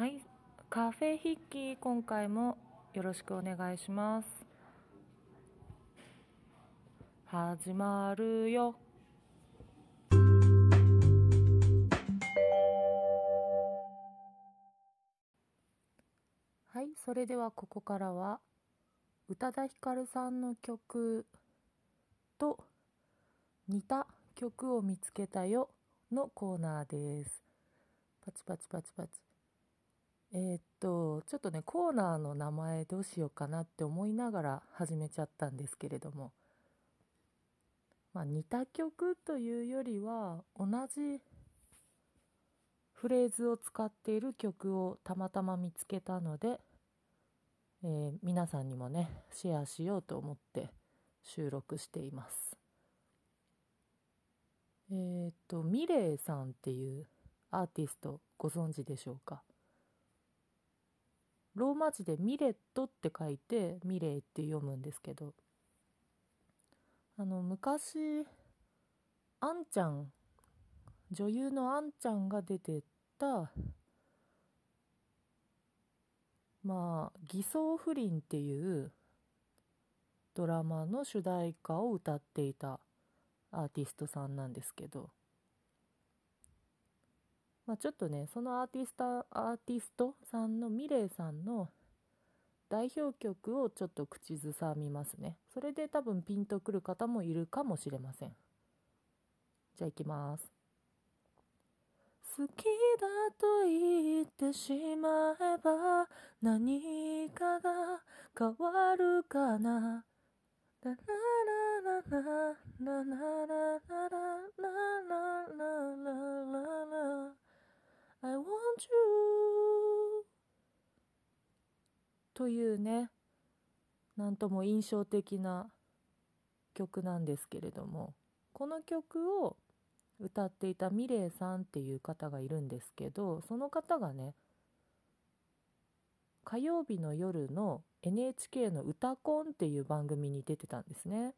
はい、カフェ筆記今回もよろしくお願いします。始まるよ。はい、それではここからは宇多田ヒカルさんの曲と似た曲を見つけたよのコーナーです。パチパチパチパチ。えーっと、ちょっとね、コーナーの名前どうしようかなって思いながら始めちゃったんですけれども、まあ似た曲というよりは、同じフレーズを使っている曲をたまたま見つけたので、えー皆さんにもね、シェアしようと思って収録しています。えーっと、ミレイさんっていうアーティストご存知でしょうか？ローマ字でミレットって書いてミレイって読むんですけど。あの昔あんちゃん女優のあんちゃんが出てたまあ偽装不倫っていうドラマの主題歌を歌っていたアーティストさんなんですけど。まあ、ちょっとねそのアーティストアーティストさんのミレイさんの代表曲をちょっと口ずさみますね。それで多分ピンとくる方もいるかもしれません。じゃあいきます。好きだと言ってしまえば何かが変わるかな。ラララララララララララララララ I want you. というねなんとも印象的な曲なんですけれどもこの曲を歌っていたミレイさんっていう方がいるんですけどその方がね火曜日の夜の NHK の「うたコン」っていう番組に出てたんですね。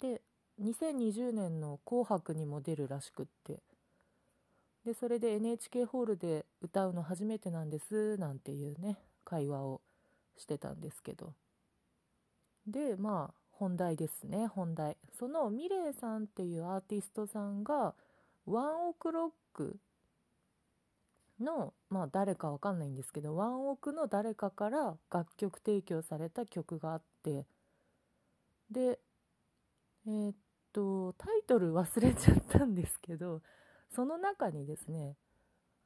で2020年の「紅白」にも出るらしくってでそれで NHK ホールで歌うの初めてなんですなんていうね会話をしてたんですけど。でまあ本題ですね本題。そのミレイさんっていうアーティストさんがワンオクロックのまあ誰かわかんないんですけどワンオクの誰かから楽曲提供された曲があって。でえーっとタイトル忘れちゃったんですけどその中にですね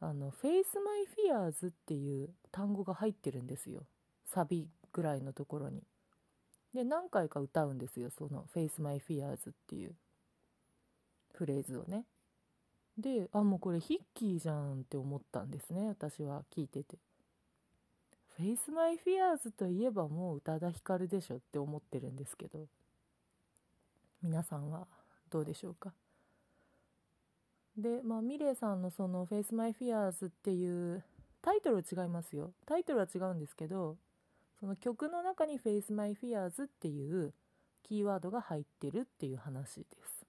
あの「Face My Fears」っていう単語が入ってるんですよ。サビぐらいのところに。で何回か歌うんですよその「Face My Fears」っていうフレーズをね。であもうこれヒッキーじゃんって思ったんですね私は聞いてて「Face My Fears」といえばもう宇多田ヒカルでしょって思ってるんですけど。皆さんはどうでしょうか？で、まあ、ミレイさんのその「Face My Fears」っていうタイトルは違いますよ。タイトルは違うんですけどその曲の中に「Face My Fears」っていうキーワードが入ってるっていう話です。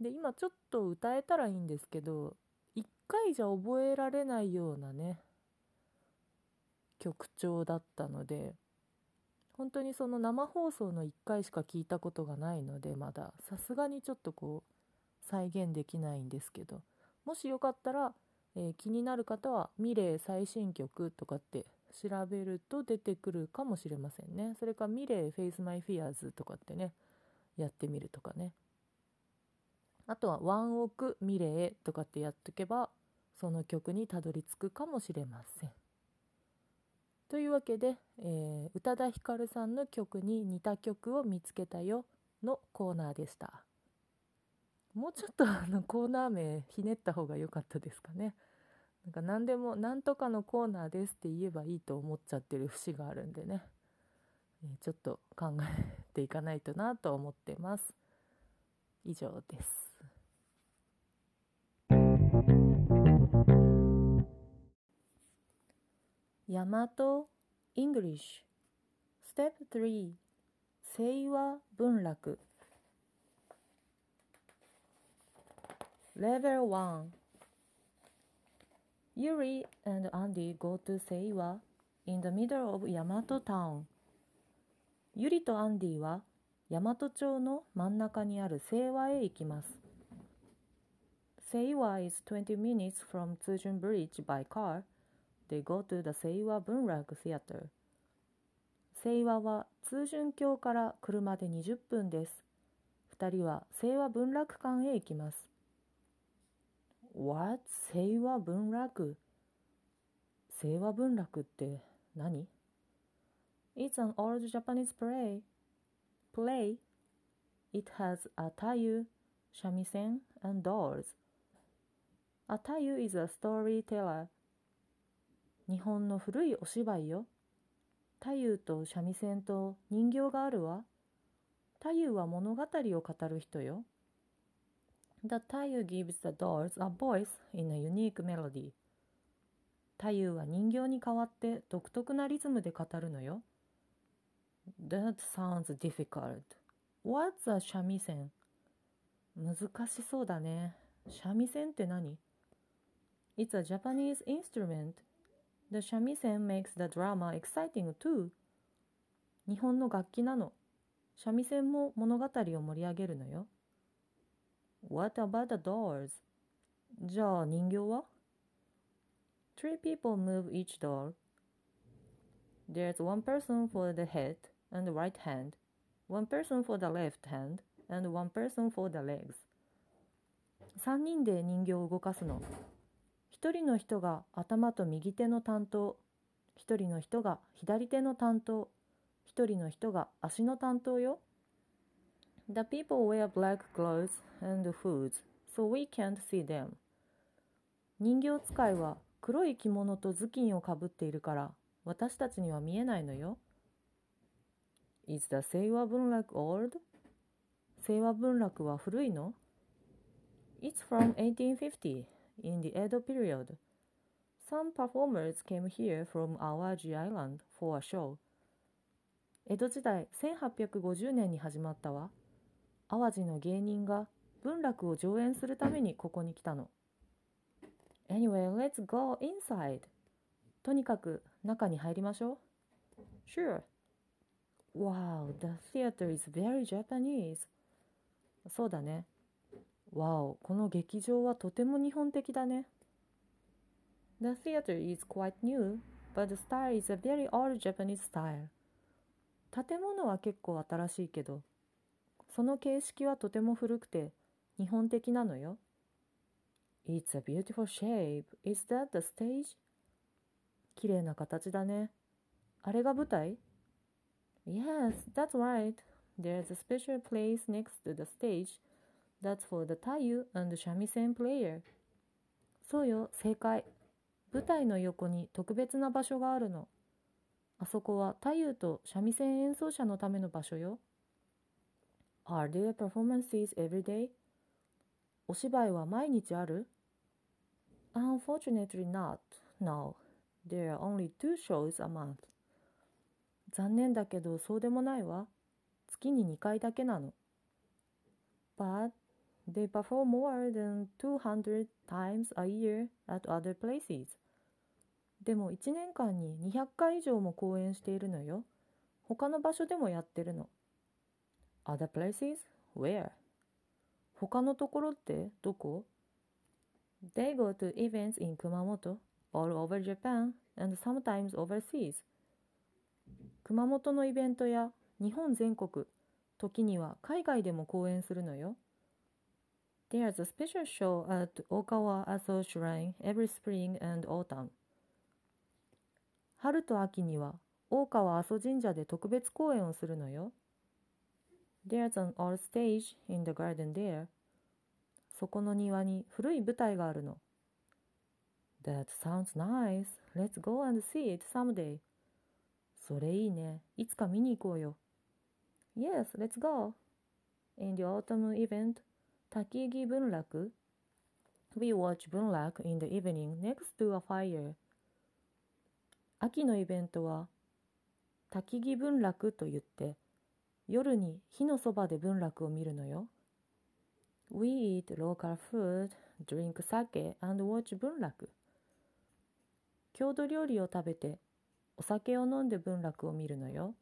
で今ちょっと歌えたらいいんですけど一回じゃ覚えられないようなね曲調だったので本当にその生放送の1回しか聞いたことがないのでまださすがにちょっとこう再現できないんですけどもしよかったら、えー気になる方は「ミレイ最新曲」とかって調べると出てくるかもしれませんね。それか「ミレイ Face My Fears」とかってねやってみるとかね。あとは「ワンオクミレイ」とかってやっとけばその曲にたどり着くかもしれません。というわけで、えー宇多田ヒカルさんの曲に似た曲を見つけたよのコーナーでした。もうちょっと あのコーナー名ひねった方が良かったですかね。なんか何でも何とかのコーナーですって言えばいいと思っちゃってる節があるんでね、ちょっと考えていかないとなと思ってます。以上です。大和 English Step 3清和文楽。Level 1 Yuri and Andy go to Seiwa in the middle of Yamato town. ユリとアンディは大和町の真ん中にある清和へ行きます。Seiwa is 20 minutes from Tsujun Bridge by car. They go to the Seiwa Bunrak Theater. 清和は通順橋から車で20分です。二人は清和文楽館へ行きます。What? 清和文楽清和文楽って何 It's an old Japanese play. Play. It has a tayu, shamisen, and dolls. A tayu is a storyteller. 日本の古いお芝居よ。太夫と三味線と人形があるわ。太夫は物語を語る人よ。The Tayu gives the dolls a voice in a unique melody. 太夫は人形に代わって独特なリズムで語るのよ。That sounds difficult. What's a 三味線難しそうだね。三味線って何 ?It's a Japanese instrument. The 三味線 makes the drama exciting too. 日本の楽器なの。三味線も物語を盛り上げるのよ。What about the doors? じゃあ人形は Three people move each doll. There's one person for the head and the right hand, one person for the left hand, and one person for the legs. 3人で人形を動かすの。1人の人が頭と右手の担当、1人の人が左手の担当、1人の人が足の担当よ。The people wear black clothes and hoods, so we can't see them. 人形使いは黒い着物と頭巾をかぶっているから私たちには見えないのよ。Is the 清和文楽 old? 清和文楽は古いの ?It's from 1850 in the Edo period. Some performers came here from Awaji Island for a show. 江戸時代1850年に始まったわ。淡路の芸人が文楽を上演するためにここに来たの。Anyway, let's go inside. とにかく中に入りましょう。Sure. Wow, the theater is very Japanese. そうだね。Wow, この劇場はとても日本的だね。The theater is quite new, but the style is a very old Japanese style. 建物は結構新しいけど、その形式はとても古くて日本的なのよ。It's a beautiful shape. Is that the stage? 綺麗な形だね。あれが舞台 Yes, that's right. There's a special place next to the stage. That's for the tayu and shamisen player. そうよ、正解。舞台の横に特別な場所があるの。あそこは太夫と三味線演奏者のための場所よ。Are there performances every day? お芝居は毎日ある Unfortunately not. No. There are only two shows a month. 残念だけどそうでもないわ。月に2回だけなの。But they perform more than 200 times a year at other places. でも1年間に200回以上も公演しているのよ。他の場所でもやってるの。Other places? Where? 他のところってどこ They go to events in Kumamoto, all over Japan, and sometimes overseas. 熊本のイベントや日本全国、時には海外でも公演するのよ。There's a special show at Okawa Aso Shrine every spring and autumn. 春と秋には大川阿蘇神社で特別公演をするのよ。There's an old stage in the garden there. そこの庭に古い舞台があるの。That sounds nice. Let's go and see it someday. それいいね。いつか見に行こうよ。Yes, let's go. In the autumn event, 滝木文楽 We watch 文楽 in the evening next to a fire. 秋のイベントは滝木文楽と言って夜に火のそばで文楽を見るのよ。We eat local food, drink sake, and watch 文楽。郷土料理を食べてお酒を飲んで文楽を見るのよ。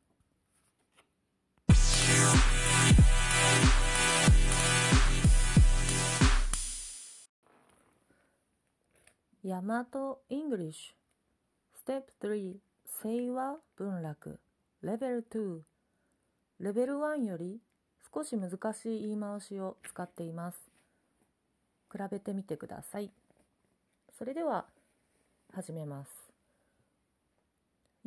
大和 English Step 3聖和文楽 Level 2レベル1より少し難しい言い回しを使っています。比べてみてください。それでは始めます。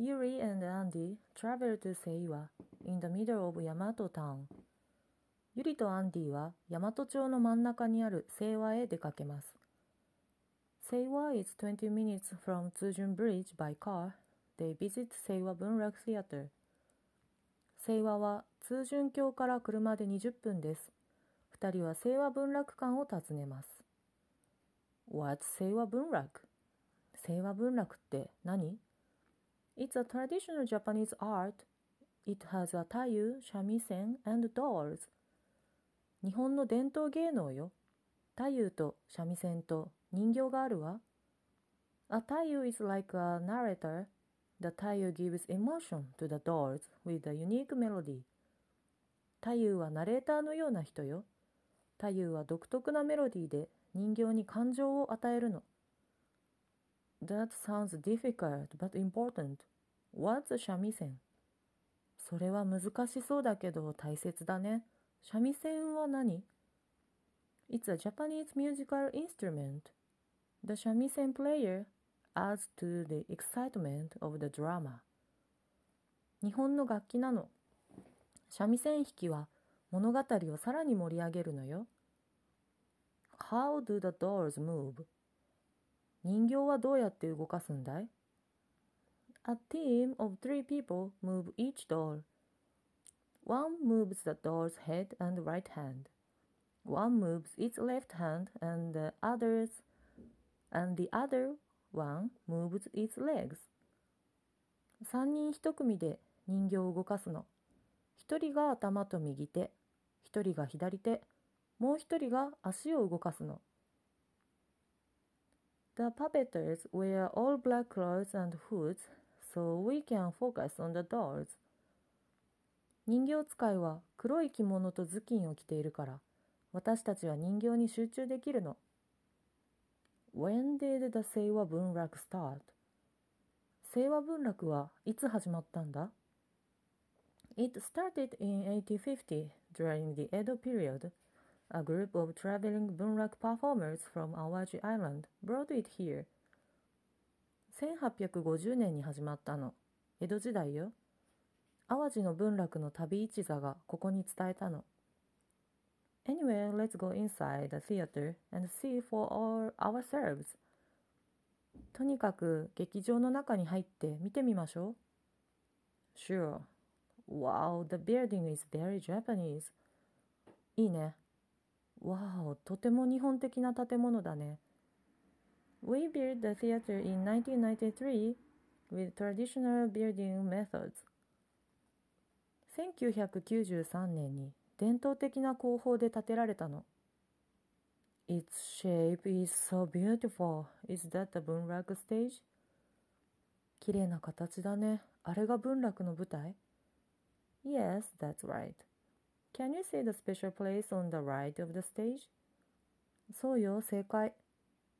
Yuri and Andy travel to Seiwa in the middle of Yamato town. ユリとアンディは大和町の真ん中にある清和へ出かけます。Seiwa is 20 minutes from Tsujun Bridge by car. They visit Seiwa Bunrak Theater. 清和は通順橋から車で20分です。二人は清和文楽館を訪ねます。What's 清和文楽清和文楽って何 ?It's a traditional Japanese art. It has a tayu, shamisen, and dolls. 日本の伝統芸能よ。太夫と三味線と人形があるわ。A tayu is like a narrator. The tayu gives emotion to the dolls with a unique melody. 太夫はナレーターのような人よ。太夫は独特なメロディーで人形に感情を与えるの。That sounds difficult but important. What's 三味線それは難しそうだけど大切だね。三味線は何 It's a Japanese musical instrument. The shamisen player as to the excitement of the drama. 日本の楽器なの。三味線弾きは物語をさらに盛り上げるのよ。How do the dolls move? 人形はどうやって動かすんだい A team of three people move each doll. One moves the doll's head and right hand. One moves its left hand and the others and the other one moves its legs. 三人一組で人形を動かすの。一人が頭と右手、一人が左手、もう一人が足を動かすの。The puppeteers wear all black clothes and hoods, so we can focus on the dolls. 人形使いは黒い着物と頭巾を着ているから、私たちは人形に集中できるの。When did the 清和文楽 start? 清和文楽はいつ始まったんだ It started in 1850 during the Edo period. A group of traveling bunrak performers from Awaji Island brought it here. 1850年に始まったの。江戸時代よ。淡路の文楽の旅一座がここに伝えたの。Anyway, let's go inside the theater and see for all ourselves. とにかく劇場の中に入って見てみましょう。Sure. Wow, the building is very Japanese. いいね。Wow, とても日本的な建物だね。We built the theater in 1993 with traditional building methods. 1993年に伝統的な工法で建てられたの。Its shape is so beautiful. Is that the 文楽 stage? 綺麗な形だね。あれが文楽の舞台 Yes, that's right. Can you see the special place on the right of the stage? そうよ、正解。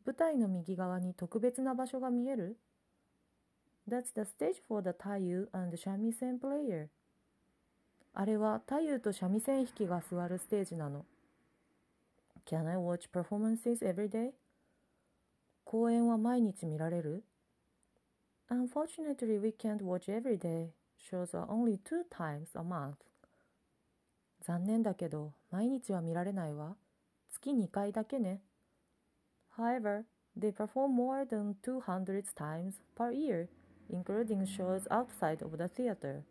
舞台の右側に特別な場所が見える That's the stage for the Taiyu and shamisen player. あれは太夫と三味線弾きが座るステージなの。Can I watch performances every day? 公演は毎日見られる Unfortunately, we can't watch every day. Shows are only two times a month. 残念だけど、毎日は見られないわ。月2回だけね。However, they perform more than 200 times per year, including shows outside of the theater.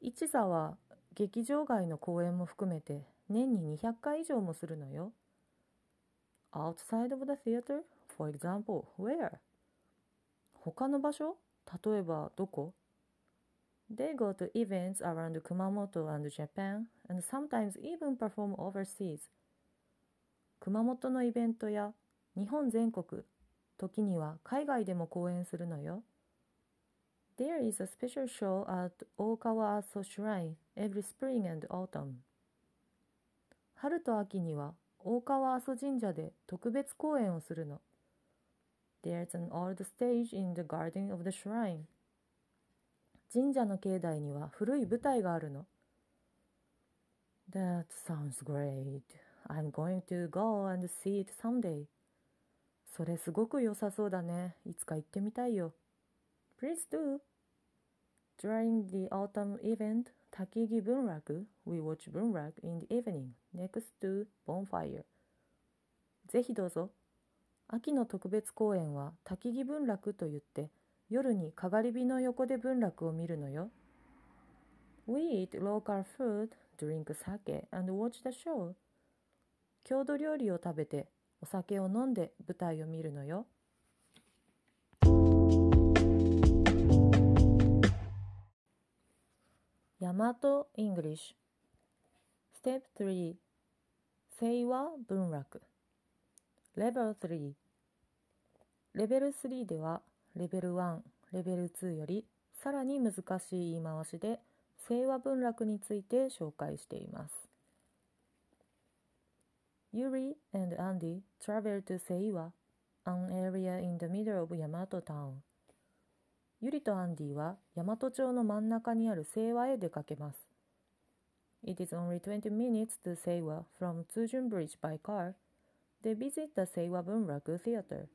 一座は劇場外の公演も含めて年に200回以上もするのよ。outside of the theater? For example, where? 他の場所例えばどこ They go to events around Kumamoto and Japan and sometimes even perform overseas. 熊本のイベントや日本全国、時には海外でも公演するのよ。There is a special show at Okawa Aso Shrine every spring and autumn. 春と秋には大川阿蘇神社で特別公演をするの。There's an old stage in the garden of the shrine. 神社の境内には古い舞台があるの。That sounds great. I'm going to go and see it someday. それすごく良さそうだね。いつか行ってみたいよ。Please do. During the autumn event, Takigi Bunraku, we watch Bunrak in the evening next to bonfire. ぜひどうぞ。秋の特別公演は焚木文楽と言って夜にかがり火の横で文楽を見るのよ。We eat local food, drink sake, and watch the show. 郷土料理を食べてお酒を飲んで舞台を見るのよ。大和 English Step 3聖和文楽 Level 3レベル3ではレベル1、レベル2よりさらに難しい言い回しで聖和文楽について紹介しています。Yuri and Andy travel to Seiwa, an area in the middle of Yamato town. ユリとアンディは大和町の真ん中にある清和へ出かけます。It is only 20 minutes to Seiwa from Tsujun Bridge by car. They visit the Seiwa Bunraku Theater.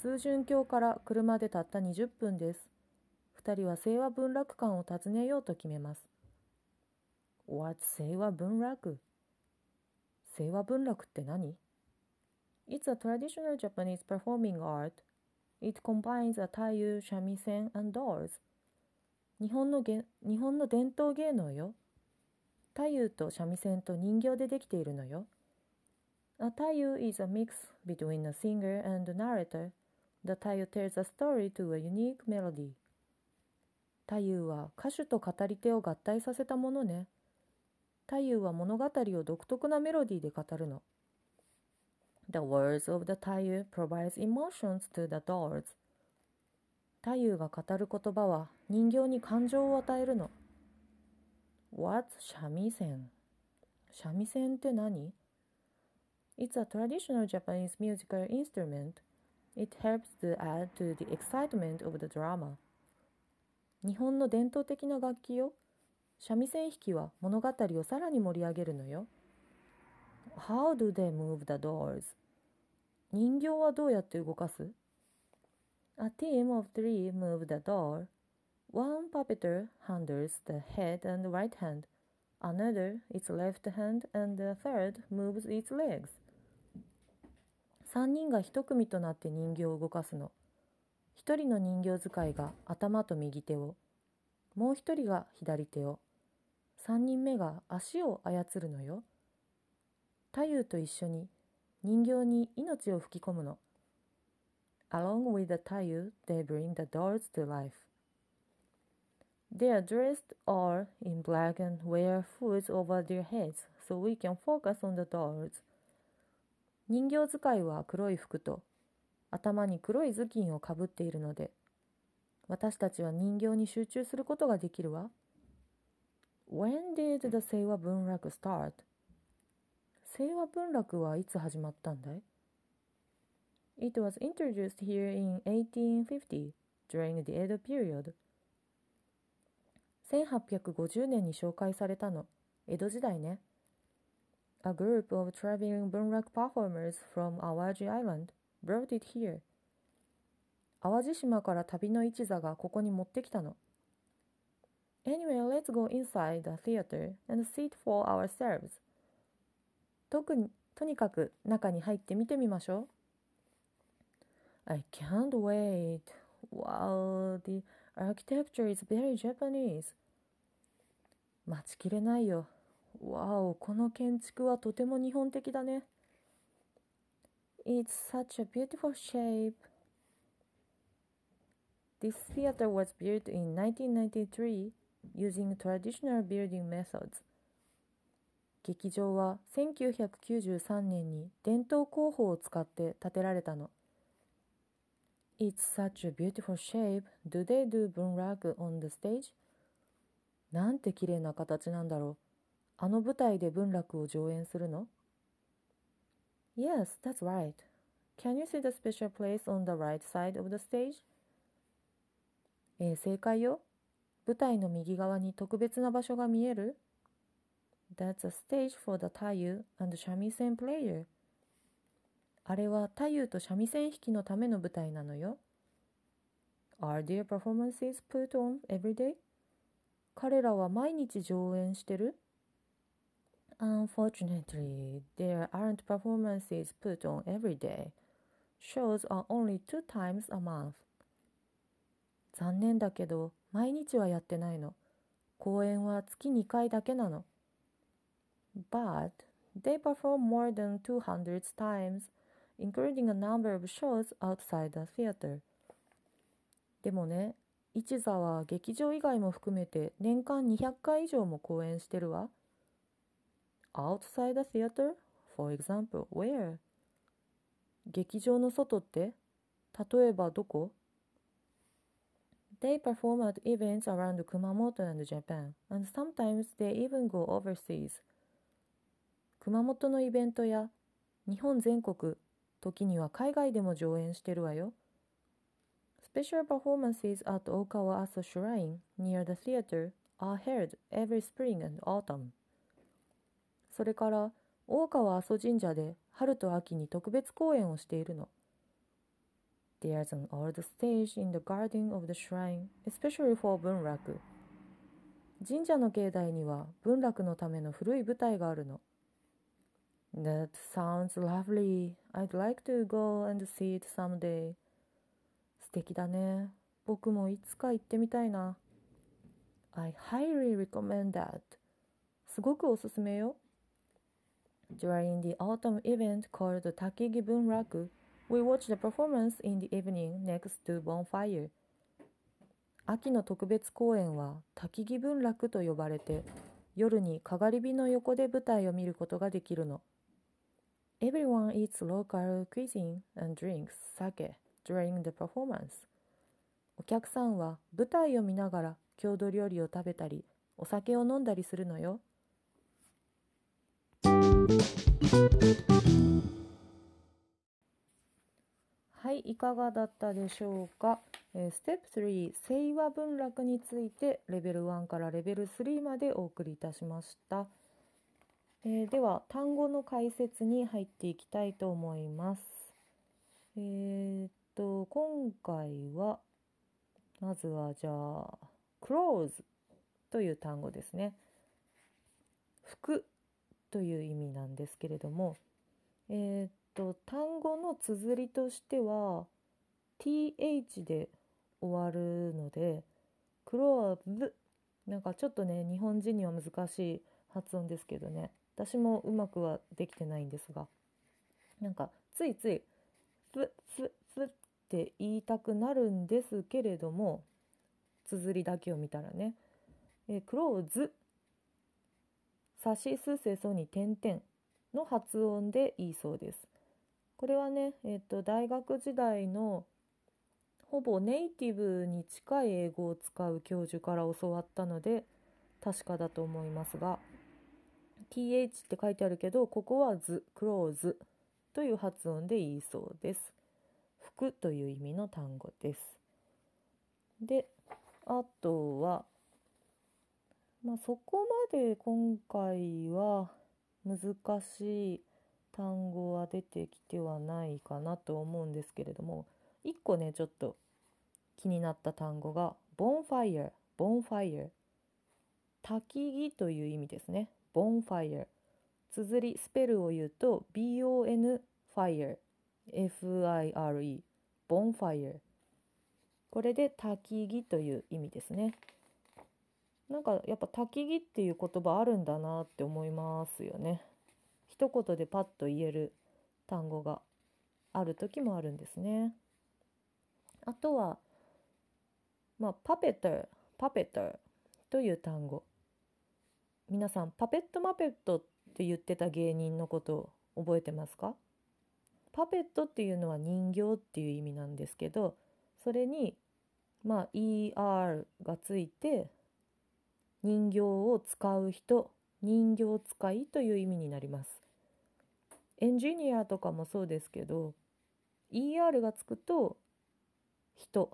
通順橋から車でたった20分です。二人は清和文楽館を訪ねようと決めます。What's 清和文楽清和文楽って何 ?It's a traditional Japanese performing art. It combines a taiyu, shamisen, and dolls. 日本の日本の伝統芸能よ。太夫と三味線と人形でできているのよ。A tayu is a mix between a singer and a narrator. The tayu tells a story to a unique melody. 太夫は歌手と語り手を合体させたものね。太夫は物語を独特なメロディーで語るの。The words of the 太夫 provides emotions to the dolls. 太夫が語る言葉は人形に感情を与えるの。What's 三味線三味線って何 It's a traditional Japanese musical instrument. It helps to add to the excitement of the drama. 日本の伝統的な楽器よ。三味線弾きは物語をさらに盛り上げるのよ。How do they move the dolls? 人形はどうやって動かす ?A team of three move the doll. One puppeteer handles the head and right hand. Another its left hand and the third moves its legs. 3人が1組となって人形を動かすの。1人の人形使いが頭と右手を、もう1人が左手を、3人目が足を操るのよ。太夫と一緒に人形に命を吹き込むの。Along with the 太夫 they bring the dolls to life. They are dressed all in black and wear hoods over their heads so we can focus on the dolls. 人形使いは黒い服と頭に黒い頭巾をかぶっているので私たちは人形に集中することができるわ。When did the 清和文楽 start? 清和文楽はいつ始まったんだい It was introduced here in 1850 during the Edo period. 1850年に紹介されたの。江戸時代ね。A group of traveling Bunrak performers from Awaji Island brought it here. 淡路島から旅の一座がここに持ってきたの。Anyway, let's go inside the theater and sit for ourselves. 特に、とにかく中に入って見てみましょう。I can't wait. Wow, the architecture is very Japanese. 待ちきれないよ。わお、この建築はとても日本的だね。It's such a beautiful shape. This theater was built in 1993 using traditional building methods. 劇場は1993年に伝統工法を使って建てられたの。It's such a beautiful shape. Do they do bunraku on the stage? なんて綺麗な形なんだろう。あの舞台で文楽を上演するの Yes, that's right. Can you see the special place on the right side of the stage? えー、正解よ。舞台の右側に特別な場所が見える That's a stage for the tayu and shamisen player. あれは太夫と三味線弾きのための舞台なのよ。Are there performances put on every day? 彼らは毎日上演してる Unfortunately, there aren't performances put on every day. Shows are only two times a month. 残念だけど、毎日はやってないの。公演は月2回だけなの。But they perform more than 200 times, including a number of shows outside the theater. でもね、一座は劇場以外も含めて年間200回以上も公演してるわ。Outside the theater? For example, where? 劇場の外って例えばどこ They perform at events around Kumamoto and Japan, and sometimes they even go overseas. 熊本のイベントや日本全国、時には海外でも上演してるわよ。Special performances at Okawa Aso Shrine near the theater are held every spring and autumn. それから大川阿蘇神社で春と秋に特別公演をしているの。There's an old stage in the garden of the shrine, especially for 文楽。神社の境内には文楽のための古い舞台があるの。That sounds lovely. I'd like to go and see it someday. 素敵だね。僕もいつか行ってみたいな。I highly recommend that. すごくおすすめよ。During the autumn event called Takigi Bunraku, we watched the performance in the evening next to bonfire. 秋の特別公演は滝木文楽と呼ばれて夜にかがり火の横で舞台を見ることができるの。Everyone eats local cuisine and drinks sake during the performance. お客さんは舞台を見ながら郷土料理を食べたりお酒を飲んだりするのよ。はい、いかがだったでしょうか？えー、ステップ3、清和文楽についてレベル1からレベル3までお送りいたしました。えー、では、単語の解説に入っていきたいと思います。えー、っと、今回は、まずはじゃあ、clothes という単語ですね。服という意味なんですけれども、えー、っと単語の綴りとしては th で終わるのでクローブなんかちょっとね日本人には難しい発音ですけどね私もうまくはできてないんですがなんかついついふふふって言いたくなるんですけれども綴りだけを見たらね、えクローズさしすせそに点々の発音でいいそうです。これはね、えっ、と、大学時代のほぼネイティブに近い英語を使う教授から教わったので確かだと思いますが th って書いてあるけどここは図クローズという発音でいいそうです。服という意味の単語です。であとはまあ、そこまで今回は難しい単語は出てきてはないかなと思うんですけれども一個ねちょっと気になった単語がボンファイアボンファイア焚き木という意味ですね。ボンファイア綴りスペルを言うと BON ファイア FIRE ボンファイアこれで焚き木という意味ですね。なんかやっぱ焚き木っていう言葉あるんだなって思いますよね。一言でパッと言える単語がある時もあるんですね。あとは、まあ、パペター、パペターという単語。皆さん、パペットマペットって言ってた芸人のことを覚えてますか？パペットっていうのは人形っていう意味なんですけど、それにまあ ER がついて人形を使う人人形使いという意味になります。エンジニアとかもそうですけど ER がつくと人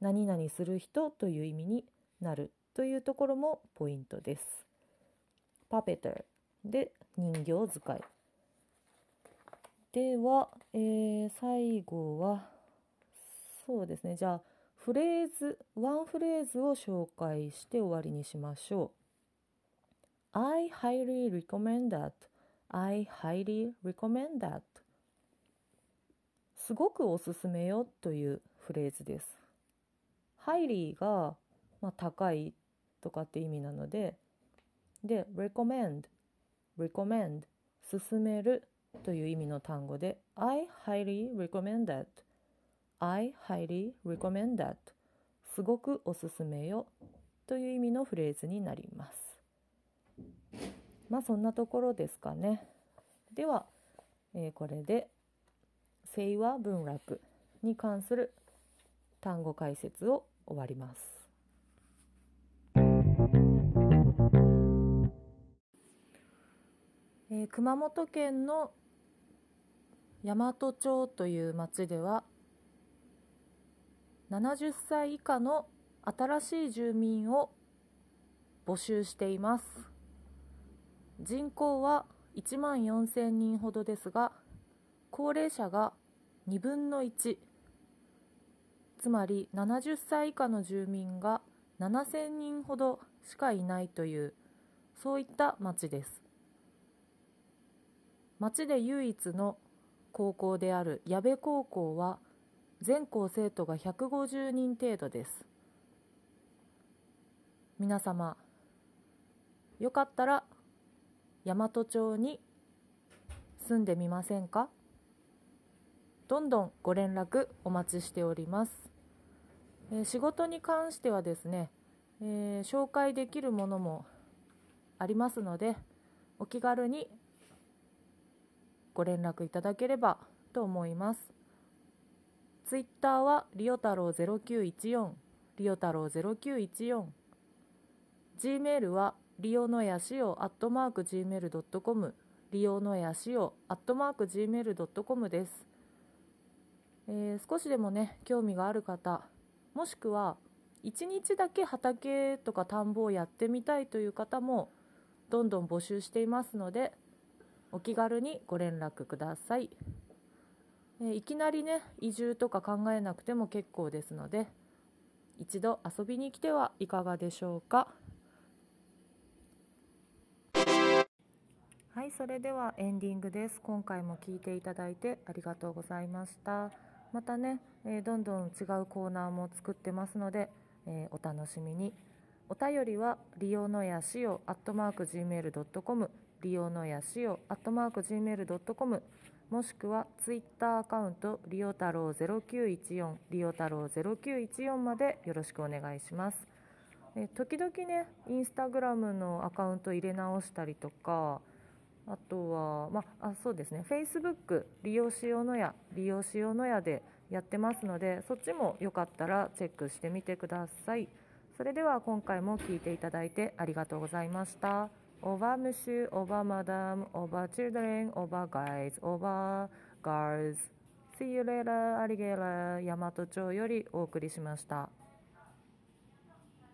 何々する人という意味になる。というところもポイントです。パペターで人形使い。では、えー、最後はそうですねじゃあフレーズワンフレーズを紹介して終わりにしましょう。I highly recommend that. I highly recommend that. すごくおすすめよというフレーズです。ハイリーが、まあ、高いとかって意味なので、で、recommend, recommend, 勧めるという意味の単語で、I highly recommend that. I highly recommend that. すごくおすすめよという意味のフレーズになります。まあそんなところですかね。では、えー、これで清和文楽に関する単語解説を終わります。熊本県の大和町という町では70歳以下の新しい住民を募集しています。人口は1万4000人ほどですが高齢者が2分の1つまり70歳以下の住民が7000人ほどしかいないというそういった町です。町で唯一の高校である矢部高校は全校生徒が150人程度です皆様よかったら大和町に住んでみませんか？どんどんご連絡お待ちしております。えー、仕事に関してはですね、えー、紹介できるものもありますので、お気軽にご連絡いただければと思います。ツイッターはリオ太郎0914、リオ太郎0914、Gmail はリオのやしおアットマーク Gmail.com、リオのやしおアットマーク Gmail.com です。えー、少しでもね興味がある方もしくは1日だけ畑とか田んぼをやってみたいという方もどんどん募集していますのでお気軽にご連絡ください、えー、いきなりね移住とか考えなくても結構ですので一度遊びに来てはいかがでしょうか？はいそれではエンディングです。今回も聞いていただいてありがとうございました。またね、えー、どんどん違うコーナーも作ってますので、えー、お楽しみに。お便りは利用のやしおアットマーク Gmail.com 利用のやしおアットマーク Gmail.com もしくはツイッターアカウントリオ太郎0914リオ太郎0914までよろしくお願いしますえ時々ねインスタグラムのアカウント入れ直したりとかあとは、まあ、そうですね、Facebook 利用しようのや、利用しようのやでやってますので、そっちもよかったらチェックしてみてください。それでは今回も聞いていただいてありがとうございました。オバムシュ、オバマダム、オバチルドレン、オバーガイズ、オバーガールズ。See you later, アリゲーラ、大和町よりお送りしました。